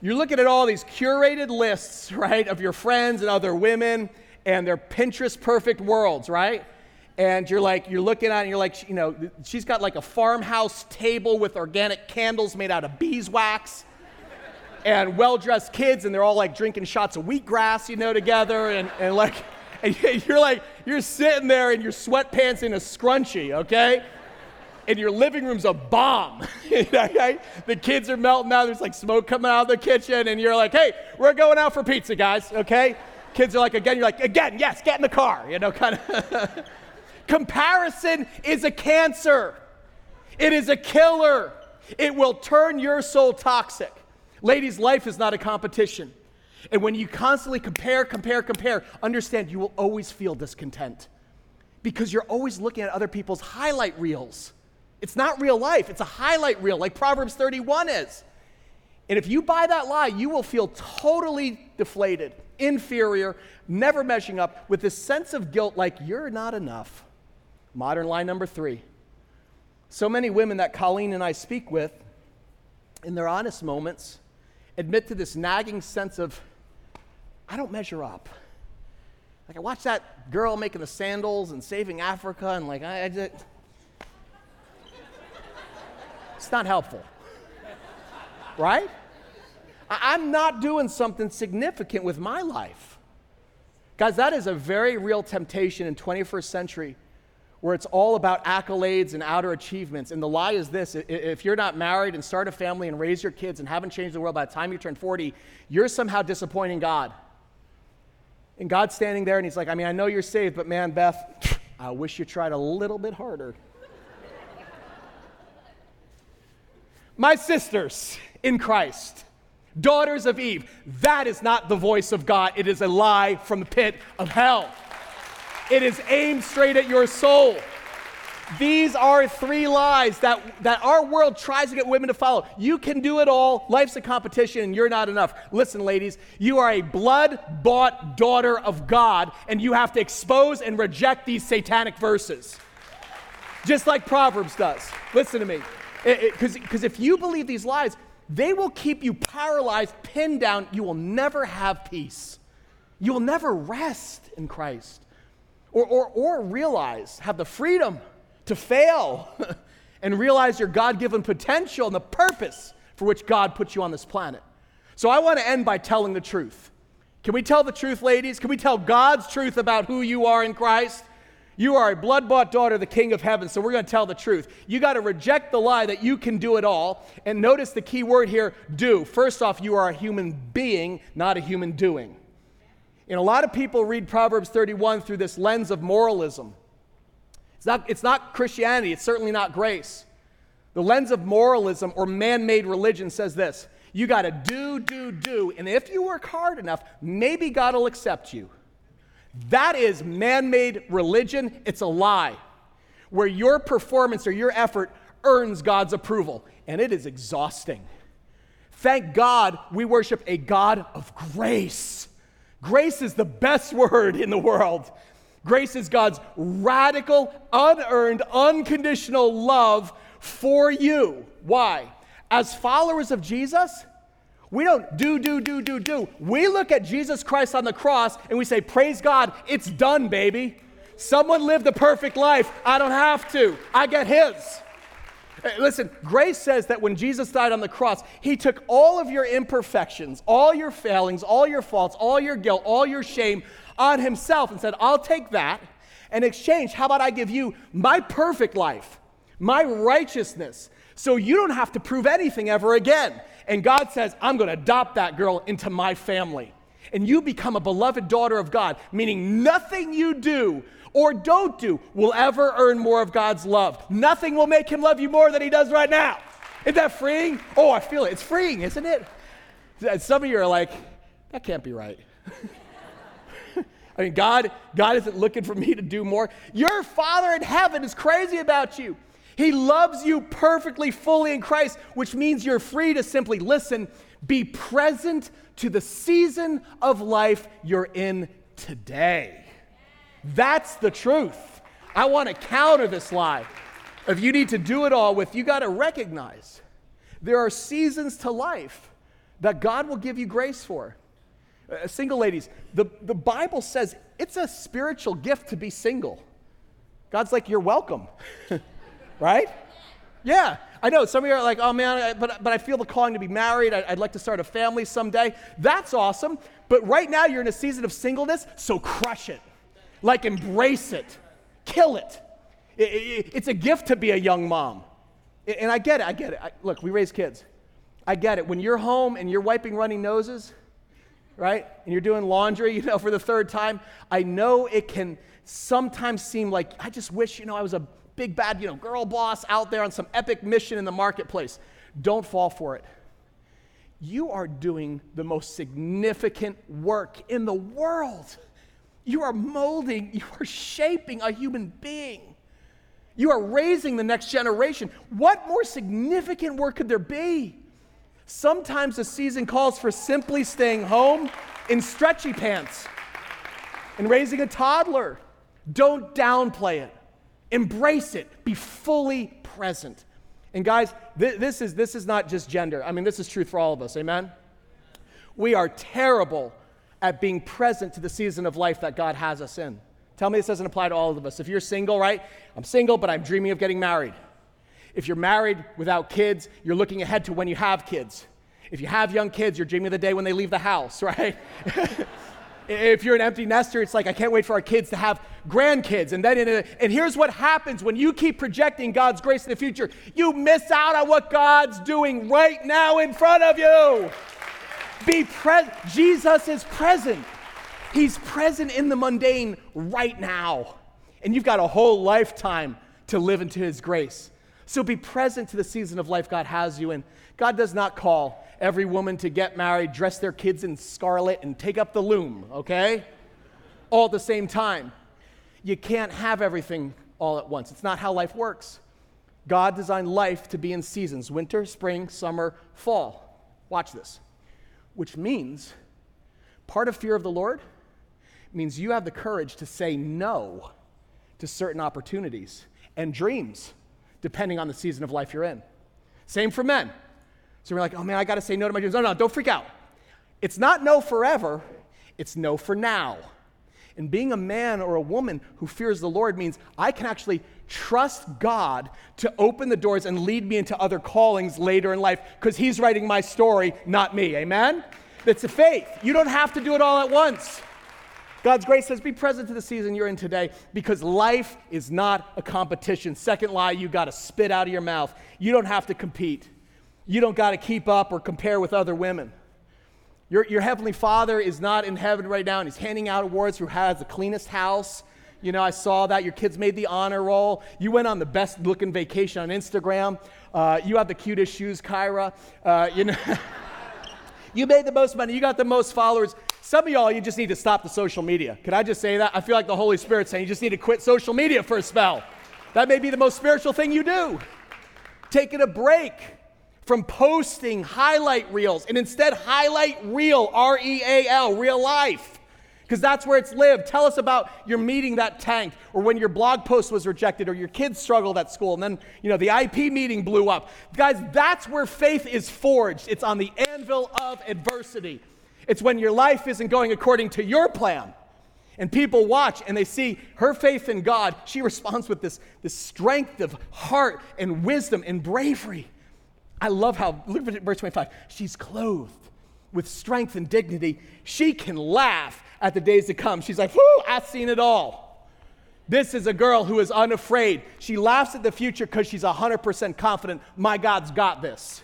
You're looking at all these curated lists, right, of your friends and other women and their Pinterest perfect worlds, right? And you're like, you're looking at it and you're like, you know, she's got like a farmhouse table with organic candles made out of beeswax and well dressed kids, and they're all like drinking shots of wheatgrass, you know, together. And, and like, and you're like, you're sitting there in your sweatpants in a scrunchie, okay? And your living room's a bomb. the kids are melting out. There's like smoke coming out of the kitchen, and you're like, hey, we're going out for pizza, guys, okay? Kids are like, again, you're like, again, yes, get in the car, you know, kind of. Comparison is a cancer, it is a killer. It will turn your soul toxic. Ladies, life is not a competition. And when you constantly compare, compare, compare, understand you will always feel discontent. because you're always looking at other people's highlight reels. It's not real life, it's a highlight reel, like Proverbs 31 is. And if you buy that lie, you will feel totally deflated, inferior, never measuring up, with this sense of guilt like you're not enough. Modern lie number three. So many women that Colleen and I speak with, in their honest moments, admit to this nagging sense of, I don't measure up. Like I watch that girl making the sandals and saving Africa, and like I, I just, it's not helpful, right? I'm not doing something significant with my life, guys. That is a very real temptation in 21st century, where it's all about accolades and outer achievements. And the lie is this: if you're not married and start a family and raise your kids and haven't changed the world by the time you turn 40, you're somehow disappointing God. And God's standing there and he's like, I mean, I know you're saved, but man, Beth, I wish you tried a little bit harder. My sisters in Christ, daughters of Eve, that is not the voice of God. It is a lie from the pit of hell. It is aimed straight at your soul. These are three lies that, that our world tries to get women to follow. You can do it all. Life's a competition, and you're not enough. Listen, ladies, you are a blood bought daughter of God, and you have to expose and reject these satanic verses. Just like Proverbs does. Listen to me. Eh, eh, because if you believe these lies, they will keep you paralyzed, pinned down. You will never have peace. You will never rest in Christ or, or, or realize, have the freedom to fail and realize your God given potential and the purpose for which God put you on this planet. So I want to end by telling the truth. Can we tell the truth, ladies? Can we tell God's truth about who you are in Christ? You are a blood bought daughter of the King of Heaven, so we're going to tell the truth. You got to reject the lie that you can do it all. And notice the key word here do. First off, you are a human being, not a human doing. And a lot of people read Proverbs 31 through this lens of moralism. It's not, it's not Christianity, it's certainly not grace. The lens of moralism or man made religion says this you got to do, do, do, and if you work hard enough, maybe God will accept you. That is man made religion, it's a lie. Where your performance or your effort earns God's approval, and it is exhausting. Thank God we worship a God of grace. Grace is the best word in the world. Grace is God's radical, unearned, unconditional love for you. Why? As followers of Jesus, we don't do, do, do, do, do. We look at Jesus Christ on the cross and we say, Praise God, it's done, baby. Someone lived a perfect life. I don't have to. I get his. Listen, grace says that when Jesus died on the cross, he took all of your imperfections, all your failings, all your faults, all your guilt, all your shame on himself and said, I'll take that. In exchange, how about I give you my perfect life, my righteousness, so you don't have to prove anything ever again. And God says, I'm going to adopt that girl into my family. And you become a beloved daughter of God, meaning nothing you do or don't do will ever earn more of God's love. Nothing will make him love you more than he does right now. Isn't that freeing? Oh, I feel it. It's freeing, isn't it? Some of you are like, that can't be right. I mean, God, God isn't looking for me to do more. Your Father in heaven is crazy about you. He loves you perfectly, fully in Christ, which means you're free to simply listen, be present to the season of life you're in today. That's the truth. I want to counter this lie. If you need to do it all with, you got to recognize there are seasons to life that God will give you grace for. Uh, single ladies, the, the Bible says it's a spiritual gift to be single. God's like, you're welcome. right? Yeah, I know. Some of you are like, oh man, but, but I feel the calling to be married. I, I'd like to start a family someday. That's awesome. But right now, you're in a season of singleness, so crush it. Like, embrace it, kill it. it, it it's a gift to be a young mom. And I get it, I get it. I, look, we raise kids. I get it. When you're home and you're wiping running noses, right? And you're doing laundry, you know, for the third time, I know it can sometimes seem like I just wish, you know, I was a big bad, you know, girl boss out there on some epic mission in the marketplace. Don't fall for it. You are doing the most significant work in the world. You are molding, you are shaping a human being. You are raising the next generation. What more significant work could there be? Sometimes the season calls for simply staying home in stretchy pants and raising a toddler. Don't downplay it, embrace it, be fully present. And guys, th- this, is, this is not just gender. I mean, this is truth for all of us. Amen? We are terrible at being present to the season of life that God has us in. Tell me this doesn't apply to all of us. If you're single, right? I'm single, but I'm dreaming of getting married. If you're married without kids, you're looking ahead to when you have kids. If you have young kids, you're dreaming of the day when they leave the house, right? if you're an empty nester, it's like, I can't wait for our kids to have grandkids. And then, a, and here's what happens when you keep projecting God's grace in the future you miss out on what God's doing right now in front of you. Be present. Jesus is present. He's present in the mundane right now. And you've got a whole lifetime to live into His grace. So be present to the season of life God has you in. God does not call every woman to get married, dress their kids in scarlet, and take up the loom, okay? All at the same time. You can't have everything all at once. It's not how life works. God designed life to be in seasons winter, spring, summer, fall. Watch this. Which means part of fear of the Lord means you have the courage to say no to certain opportunities and dreams, depending on the season of life you're in. Same for men. So we're like, oh man, I got to say no to my dreams. No, no, don't freak out. It's not no forever, it's no for now. And being a man or a woman who fears the Lord means I can actually trust God to open the doors and lead me into other callings later in life because He's writing my story, not me. Amen? That's a faith. You don't have to do it all at once. God's grace says, be present to the season you're in today because life is not a competition. Second lie you got to spit out of your mouth. You don't have to compete, you don't got to keep up or compare with other women. Your, your heavenly father is not in heaven right now and he's handing out awards who has the cleanest house. You know, I saw that. Your kids made the honor roll. You went on the best looking vacation on Instagram. Uh, you have the cutest shoes, Kyra. Uh, you know, you made the most money. You got the most followers. Some of y'all, you just need to stop the social media. Could I just say that? I feel like the Holy Spirit saying you just need to quit social media for a spell. That may be the most spiritual thing you do. Taking a break from posting highlight reels and instead highlight real, R E A L, real life. Because that's where it's lived. Tell us about your meeting that tanked, or when your blog post was rejected, or your kids struggled at school, and then you know the IP meeting blew up. Guys, that's where faith is forged. It's on the anvil of adversity. It's when your life isn't going according to your plan. And people watch and they see her faith in God. She responds with this, this strength of heart and wisdom and bravery. I love how, look at verse 25. She's clothed with strength and dignity. She can laugh at the days to come. She's like, whoo, I've seen it all. This is a girl who is unafraid. She laughs at the future because she's 100% confident my God's got this.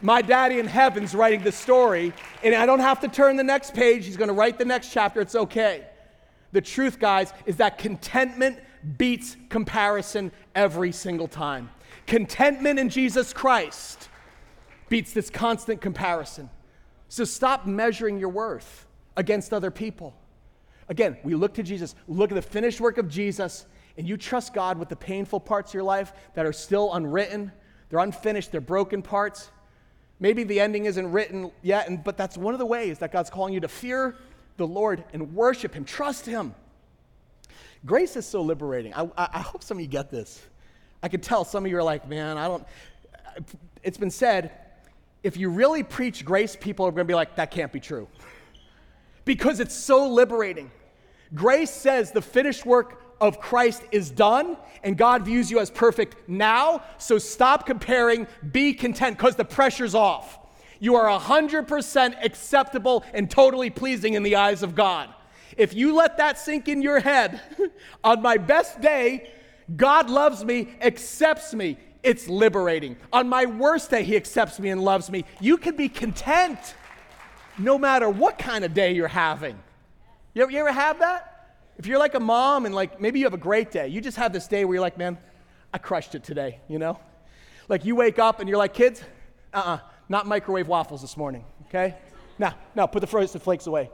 My daddy in heaven's writing the story, and I don't have to turn the next page. He's going to write the next chapter. It's okay. The truth, guys, is that contentment beats comparison every single time. Contentment in Jesus Christ beats this constant comparison. So stop measuring your worth against other people. Again, we look to Jesus, look at the finished work of Jesus, and you trust God with the painful parts of your life that are still unwritten, they're unfinished, they're broken parts. Maybe the ending isn't written yet, and, but that's one of the ways that God's calling you to fear the Lord and worship Him, trust Him. Grace is so liberating. I, I, hope some of you get this. I can tell some of you are like, man, I don't. It's been said, if you really preach grace, people are going to be like, that can't be true. Because it's so liberating. Grace says the finished work of Christ is done and God views you as perfect now. So stop comparing, be content because the pressure's off. You are 100% acceptable and totally pleasing in the eyes of God. If you let that sink in your head, on my best day, God loves me, accepts me. It's liberating. On my worst day, He accepts me and loves me. You can be content no matter what kind of day you're having. You ever, you ever have that? If you're like a mom and like maybe you have a great day, you just have this day where you're like, man, I crushed it today, you know? Like you wake up and you're like, kids, uh uh-uh, uh not microwave waffles this morning, okay? Now, now put the frozen flakes away.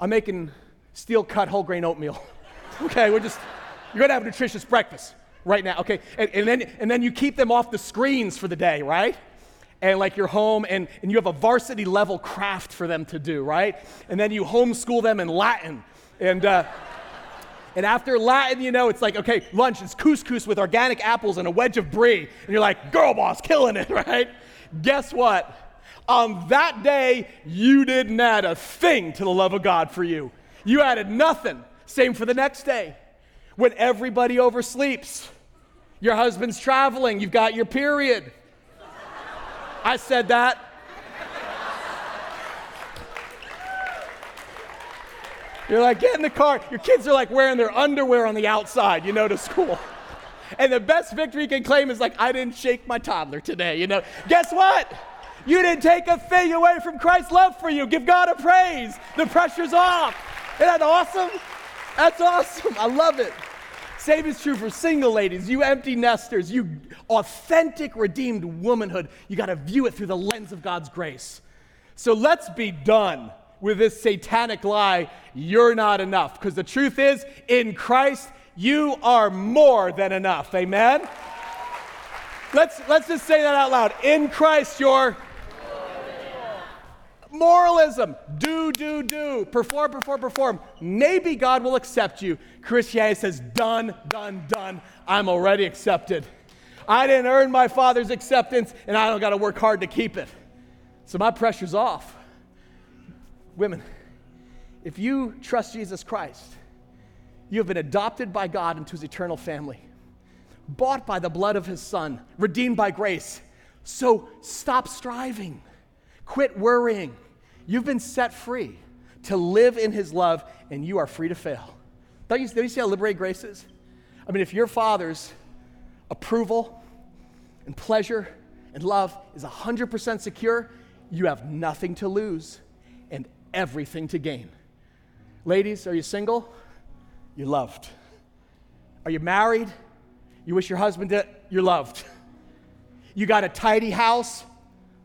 I'm making steel cut whole grain oatmeal. okay, we're just, you're gonna have a nutritious breakfast right now, okay? And, and, then, and then you keep them off the screens for the day, right? And like you're home and, and you have a varsity level craft for them to do, right? And then you homeschool them in Latin. And, uh, and after Latin, you know, it's like, okay, lunch is couscous with organic apples and a wedge of brie. And you're like, girl boss, killing it, right? Guess what? On that day, you didn't add a thing to the love of God for you. You added nothing. Same for the next day. When everybody oversleeps, your husband's traveling, you've got your period. I said that. You're like, get in the car. Your kids are like wearing their underwear on the outside, you know, to school. And the best victory you can claim is like, I didn't shake my toddler today, you know. Guess what? You didn't take a thing away from Christ's love for you. Give God a praise. The pressure's off. Isn't that awesome? That's awesome. I love it. Same is true for single ladies, you empty nesters, you authentic redeemed womanhood. You got to view it through the lens of God's grace. So let's be done with this satanic lie you're not enough. Because the truth is, in Christ, you are more than enough. Amen? Let's, let's just say that out loud. In Christ, you're Moralism. Do, do, do. Perform, perform, perform. Maybe God will accept you. Christianity says, done, done, done. I'm already accepted. I didn't earn my father's acceptance, and I don't got to work hard to keep it. So my pressure's off. Women, if you trust Jesus Christ, you have been adopted by God into his eternal family, bought by the blood of his son, redeemed by grace. So stop striving. Quit worrying. You've been set free to live in His love, and you are free to fail. Don't you, don't you see how liberating grace is? I mean, if your Father's approval and pleasure and love is 100% secure, you have nothing to lose and everything to gain. Ladies, are you single? You're loved. Are you married? You wish your husband did, you're loved. You got a tidy house,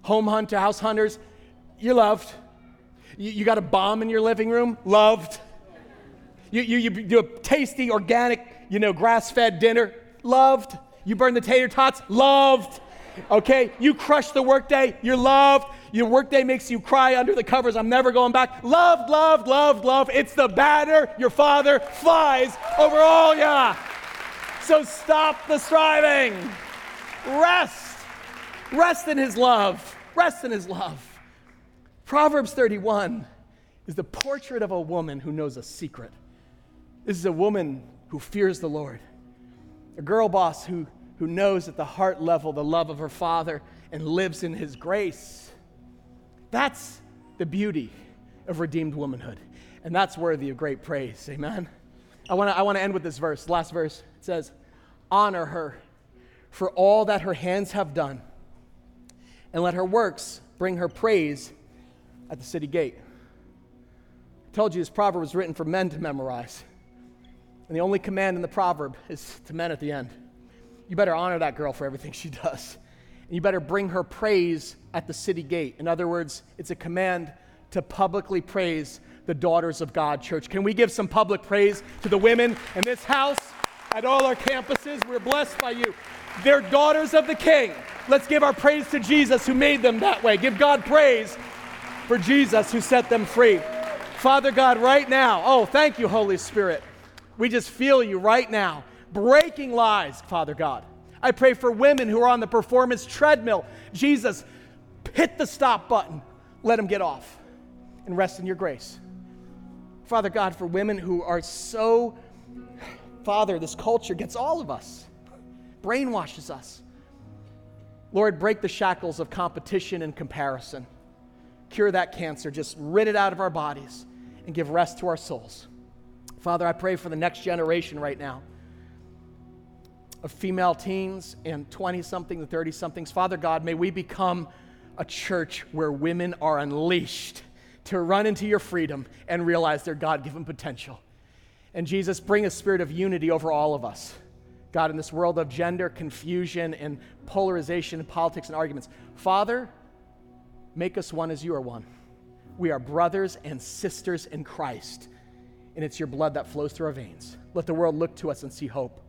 home hunt to house hunters, you're loved. You, you got a bomb in your living room, loved. You, you, you do a tasty, organic, you know, grass fed dinner, loved. You burn the tater tots, loved. Okay, you crush the workday, you're loved. Your workday makes you cry under the covers, I'm never going back. Loved, loved, loved, loved. It's the banner your father flies over all ya. So stop the striving. Rest. Rest in his love. Rest in his love. Proverbs 31 is the portrait of a woman who knows a secret. This is a woman who fears the Lord, a girl boss who, who knows at the heart level the love of her father and lives in his grace. That's the beauty of redeemed womanhood. And that's worthy of great praise. Amen. I want to I wanna end with this verse, last verse. It says, Honor her for all that her hands have done, and let her works bring her praise at the city gate. I told you this proverb was written for men to memorize. And the only command in the proverb is to men at the end. You better honor that girl for everything she does. And you better bring her praise at the city gate. In other words, it's a command to publicly praise the daughters of God, church. Can we give some public praise to the women in this house, at all our campuses? We're blessed by you. They're daughters of the King. Let's give our praise to Jesus who made them that way. Give God praise for Jesus who set them free. Father God, right now, oh, thank you, Holy Spirit. We just feel you right now, breaking lies, Father God. I pray for women who are on the performance treadmill. Jesus, hit the stop button, let them get off and rest in your grace. Father God, for women who are so, Father, this culture gets all of us, brainwashes us. Lord, break the shackles of competition and comparison cure that cancer. Just rid it out of our bodies and give rest to our souls. Father, I pray for the next generation right now of female teens and 20 something to 30 somethings. Father God, may we become a church where women are unleashed to run into your freedom and realize their God given potential. And Jesus, bring a spirit of unity over all of us. God, in this world of gender confusion and polarization and politics and arguments. Father, Make us one as you are one. We are brothers and sisters in Christ. And it's your blood that flows through our veins. Let the world look to us and see hope.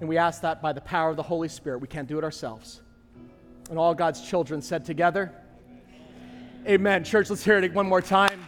And we ask that by the power of the Holy Spirit. We can't do it ourselves. And all God's children said together, Amen. Church, let's hear it one more time.